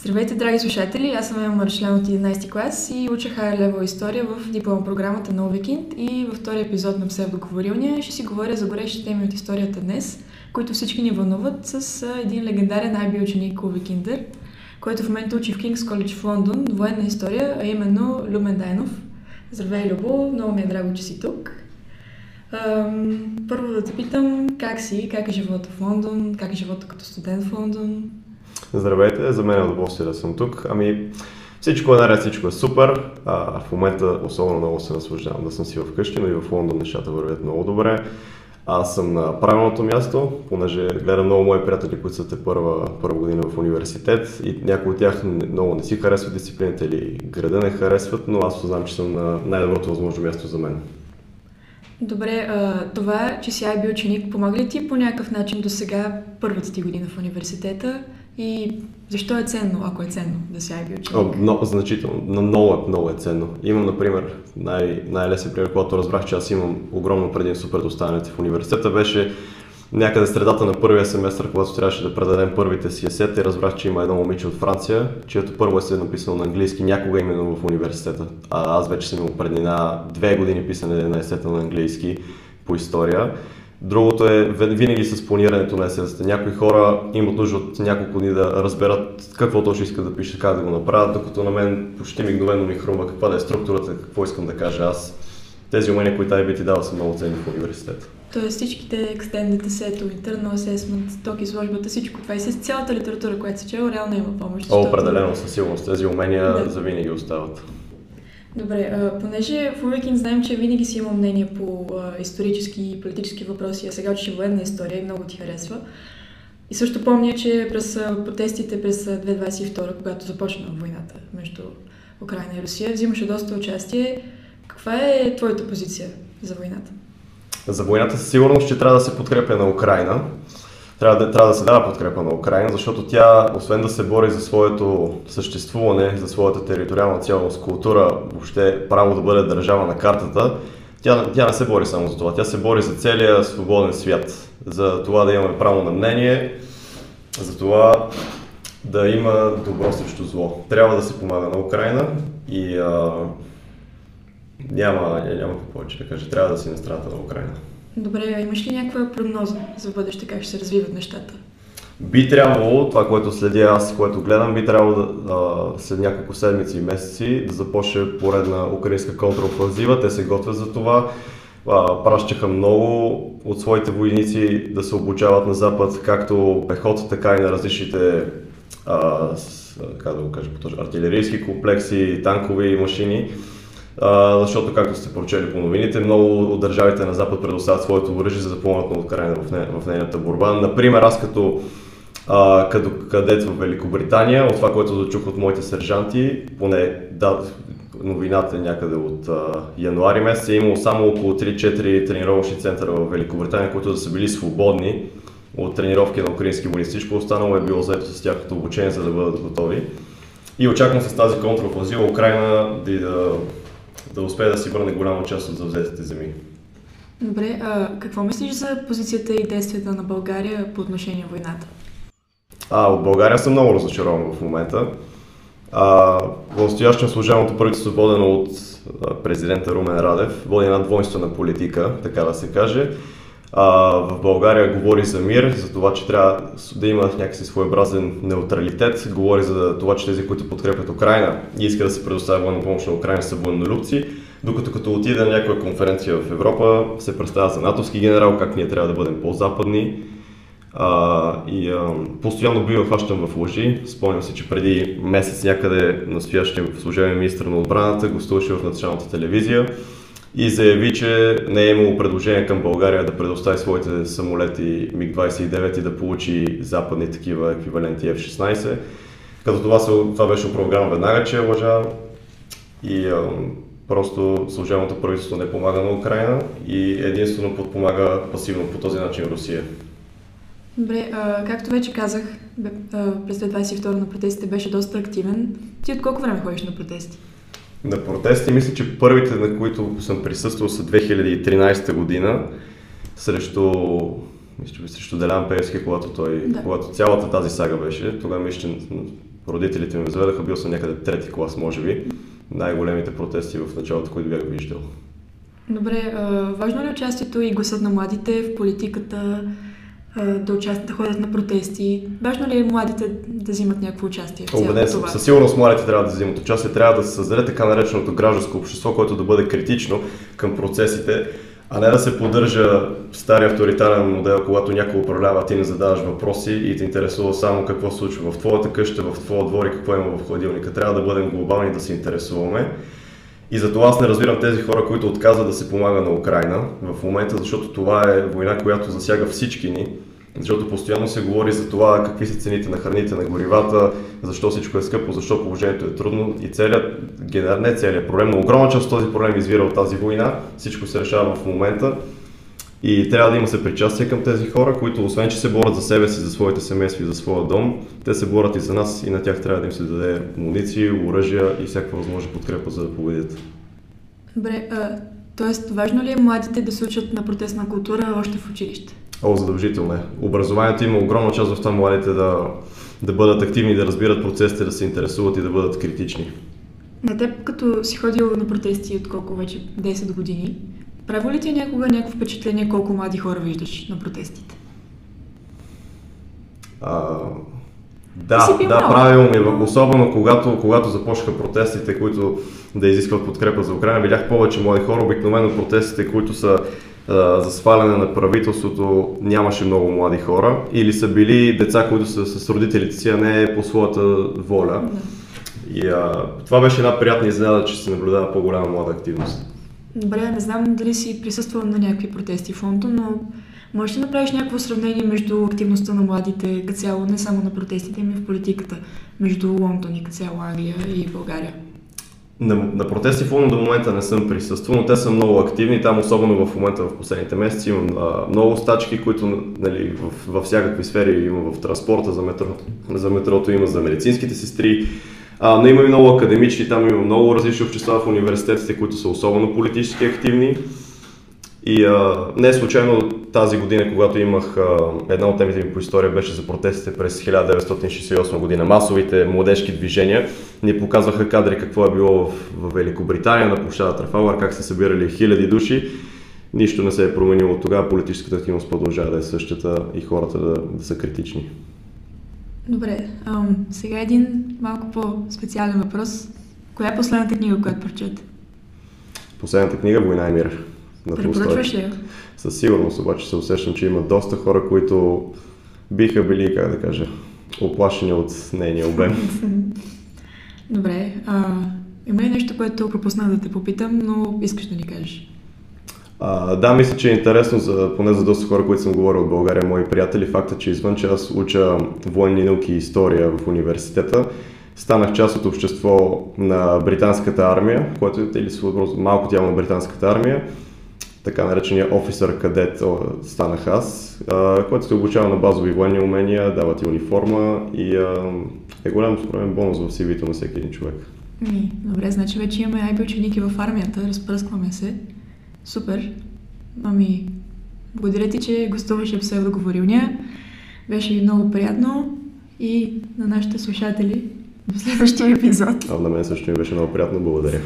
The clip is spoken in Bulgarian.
Здравейте, драги слушатели! Аз съм Ема Маршлен от 11 клас и уча Higher Level история в диплом програмата на Weekend и във втория епизод на Псевдоговорилния ще си говоря за горещи теми от историята днес, които всички ни вълнуват с един легендарен IB ученик Увекиндър, който в момента учи в Кингс Коледж в Лондон, военна история, а именно Люмен Дайнов. Здравей, Любо! Много ми е драго, че си тук. Първо да те питам как си, как е живота в Лондон, как е живота като студент в Лондон? Здравейте, за мен е удоволствие да съм тук. Ами, всичко е наред, всичко е супер. А, в момента особено много се наслаждавам да съм си вкъщи, но и в Лондон нещата вървят много добре. Аз съм на правилното място, понеже гледам много мои приятели, които са те първа, първа година в университет и някои от тях много не си харесват дисциплините или града не харесват, но аз знам, че съм на най-доброто възможно място за мен. Добре, това, че си IB ученик, помага ли ти по някакъв начин до сега първата ти година в университета? И защо е ценно, ако е ценно да си IB ученик? О, много, значително, много, много е ценно. Имам, например, най- най-лесен пример, когато разбрах, че аз имам огромно предимство пред останалите в университета, беше някъде средата на първия семестър, когато трябваше да предадем първите си есета и разбрах, че има едно момиче от Франция, чието първо е написано на английски някога именно в университета. А аз вече съм имал преди на две години писане на есета на английски по история. Другото е винаги с планирането на есетата. Някои хора имат нужда от няколко дни да разберат какво точно искат да пишат, как да го направят, докато на мен почти мигновено ми хрумва каква да е структурата, какво искам да кажа аз. Тези умения, които IB ти дава, са много ценни в университета. Тоест всичките extended essay, internal assessment, ток изложбата, всичко това и с цялата литература, която се чела, реално има помощ. О, определено, със сигурност. Тези умения да. за винаги остават. Добре, понеже в Уикин знаем, че винаги си имал мнение по исторически и политически въпроси, а сега учи военна история и много ти харесва. И също помня, че през протестите през 2022, когато започна войната между Украина и Русия, взимаше доста участие. Каква е твоята позиция за войната? За войната със сигурност, че трябва да се подкрепя на Украина. Трябва да, трябва да се дава подкрепа на Украина, защото тя, освен да се бори за своето съществуване, за своята териториална цялост, култура, въобще право да бъде държава на картата, тя, тя не се бори само за това. Тя се бори за целия свободен свят. За това да имаме право на мнение, за това да има добро срещу зло. Трябва да се помага на Украина и а, няма, няма какво повече да кажа. Трябва да си на страната на Украина. Добре, имаш ли някаква прогноза за бъдеще, как ще се развиват нещата? Би трябвало, това, което следя аз, което гледам, би трябвало да, а, след няколко седмици и месеци да започне поредна украинска контраофанзива. Те се готвят за това. А, пращаха много от своите войници да се обучават на Запад, както пехота, така и на различните а, с, как да го кажа, артилерийски комплекси, танкови машини защото, както сте прочели по новините, много от държавите на Запад предоставят своето оръжие, за да помогнат на Украина в, не, в нейната борба. Например, аз като, а, като кадет в Великобритания, от това, което зачух от моите сержанти, поне да, новината е някъде от а, януари месец, е имало само около 3-4 тренировъчни центъра в Великобритания, които да са били свободни от тренировки на украински войни. Всичко останало е било заето с тяхното обучение, за да бъдат готови. И очаквам с тази контрафазива Украина да, да да успее да си върне голяма част от завзетите земи. Добре, а какво мислиш за позицията и действията на България по отношение на войната? А, от България съм много разочарован в момента. А, в настоящем служебното правителство, водено от президента Румен Радев, води една двойствена политика, така да се каже. А, в България говори за мир, за това, че трябва да има някакси своеобразен неутралитет, говори за това, че тези, които подкрепят Украина и искат да се предоставя военна помощ на Украина, са военнолюбци, докато като отиде на някоя конференция в Европа, се представя за натовски генерал, как ние трябва да бъдем по-западни. А, и а, постоянно бива хващан в лъжи. Спомням се, че преди месец някъде настоящия служебен министр на отбраната гостуваше в националната телевизия и заяви, че не е имало предложение към България да предостави своите самолети МиГ-29 и да получи западни такива еквиваленти F-16. Като това, се, това беше опровергано веднага, че е лъжа и а, просто служебното правителство не помага на Украина и единствено подпомага пасивно по този начин Русия. Добре, а, както вече казах, през 2022 на протестите беше доста активен. Ти от колко време ходиш на протести? На протести. Мисля, че първите, на които съм присъствал са 2013 година срещу, мисля, че срещу Делян Певски, когато, той, да. когато цялата тази сага беше. Тогава мисля, че родителите ми заведаха, бил съм някъде трети клас, може би. Най-големите протести в началото, които бях виждал. Добре, важно ли е участието и гласът на младите в политиката, да участват, да ходят на протести? Важно ли е младите да взимат някакво участие в Обеден съм. Със сигурност младите трябва да взимат участие. Трябва да се създаде така нареченото гражданско общество, което да бъде критично към процесите, а не да се поддържа стария авторитарен модел, когато някой управлява, ти не задаваш въпроси и те интересува само какво се случва в твоята къща, в твоя двор и какво има в хладилника. Трябва да бъдем глобални да се интересуваме. И затова аз не разбирам тези хора, които отказват да се помага на Украина в момента, защото това е война, която засяга всички ни. Защото постоянно се говори за това какви са цените на храните, на горивата, защо всичко е скъпо, защо положението е трудно. И целият, не целият проблем, но огромна част от този проблем извира от тази война. Всичко се решава в момента. И трябва да има се причастие към тези хора, които освен, че се борят за себе си, за своите семейства и за своя дом, те се борят и за нас и на тях трябва да им се даде муниции, оръжия и всякаква възможна подкрепа за да победят. Добре, а, т.е. важно ли е младите да се учат на протестна култура още в училище? О, задължително е. Образованието има огромна част в това младите да, да бъдат активни, да разбират процесите, да се интересуват и да бъдат критични. На теб, като си ходил на протести от колко вече 10 години, прави ли ти някога някакво впечатление колко млади хора виждаш на протестите? А, да, да, правилно ми. Особено когато, когато започнаха протестите, които да изискват подкрепа за Украина, видях повече млади хора. Обикновено протестите, които са а, за сваляне на правителството, нямаше много млади хора. Или са били деца, които са с родителите си, а не по своята воля. Да. И а, това беше една приятна изненада, че се наблюдава по-голяма млада активност. Добре, не знам дали си присъствал на някакви протести в Лондон, но можеш да направиш някакво сравнение между активността на младите като цяло, не само на протестите, ами в политиката, между Лондон и като цяло Англия и България? На, на протести в Лондон до момента не съм присъствал, но те са много активни. Там, особено в момента в последните месеци, имам а, много стачки, които нали, в, във всякакви сфери има в транспорта, за метрото, за метрото има за медицинските сестри, а, но има и много академични, там има много различни общества в университетите, които са особено политически активни. И а, не е случайно тази година, когато имах а, една от темите ми по история, беше за протестите през 1968 година. Масовите младежки движения ни показваха кадри какво е било в, в Великобритания на площада Трафалгар, как се събирали хиляди души. Нищо не се е променило тогава, политическата активност продължава да е същата и хората да, да са критични. Добре, ам, сега един малко по-специален въпрос. Коя е последната книга, която прочете? Последната книга Война и мир. На Препоръчваш ли? Със сигурност, обаче се усещам, че има доста хора, които биха били, как да кажа, оплашени от нейния обем. Добре, а, има ли нещо, което пропуснах да те попитам, но искаш да ни кажеш? А, да, мисля, че е интересно, за, поне за доста хора, които съм говорил от България, мои приятели, факта, че извън, че аз уча военни науки и история в университета, станах част от общество на британската армия, което е или малко тяло на британската армия, така наречения офисър кадет станах аз, който се обучава на базови военни умения, дава ти униформа и е голям според бонус в CV-то на всеки един човек. Добре, значи вече имаме айби ученики в армията, разпръскваме се. Супер. Ами, благодаря ти, че гостуваше в псевдоговорилния. Беше много приятно и на нашите слушатели в следващия епизод. А на мен също ми беше много приятно. Благодаря.